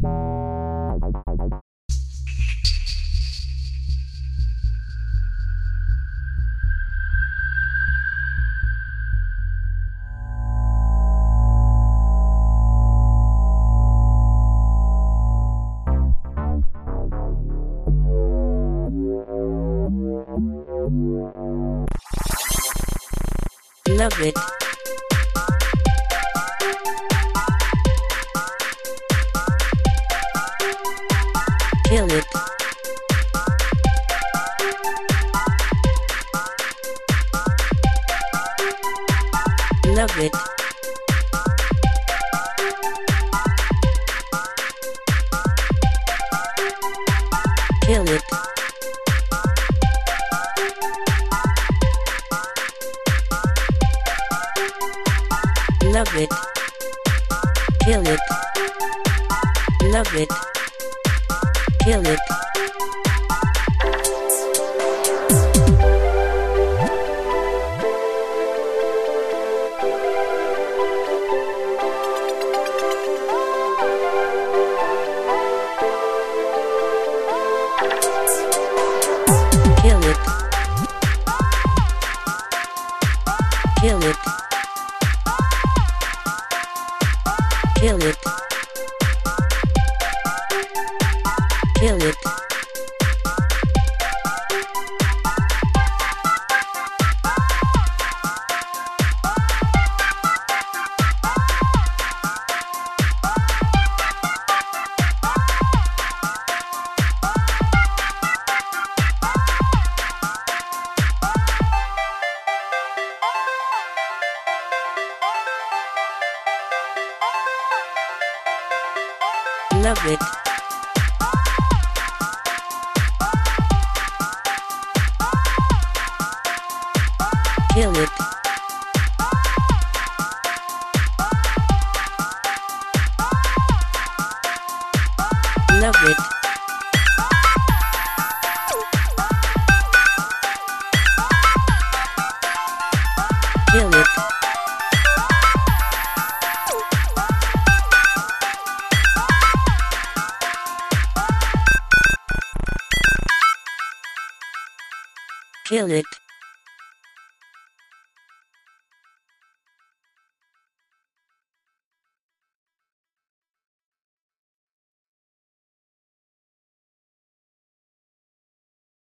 Bye. Love it. Kill it. Love it. Kill it. Love it. Kill it. Love it. Kill it. Kill it. Kill it. Kill it. Love it. Kill it. Love it. Kill it. Kill it.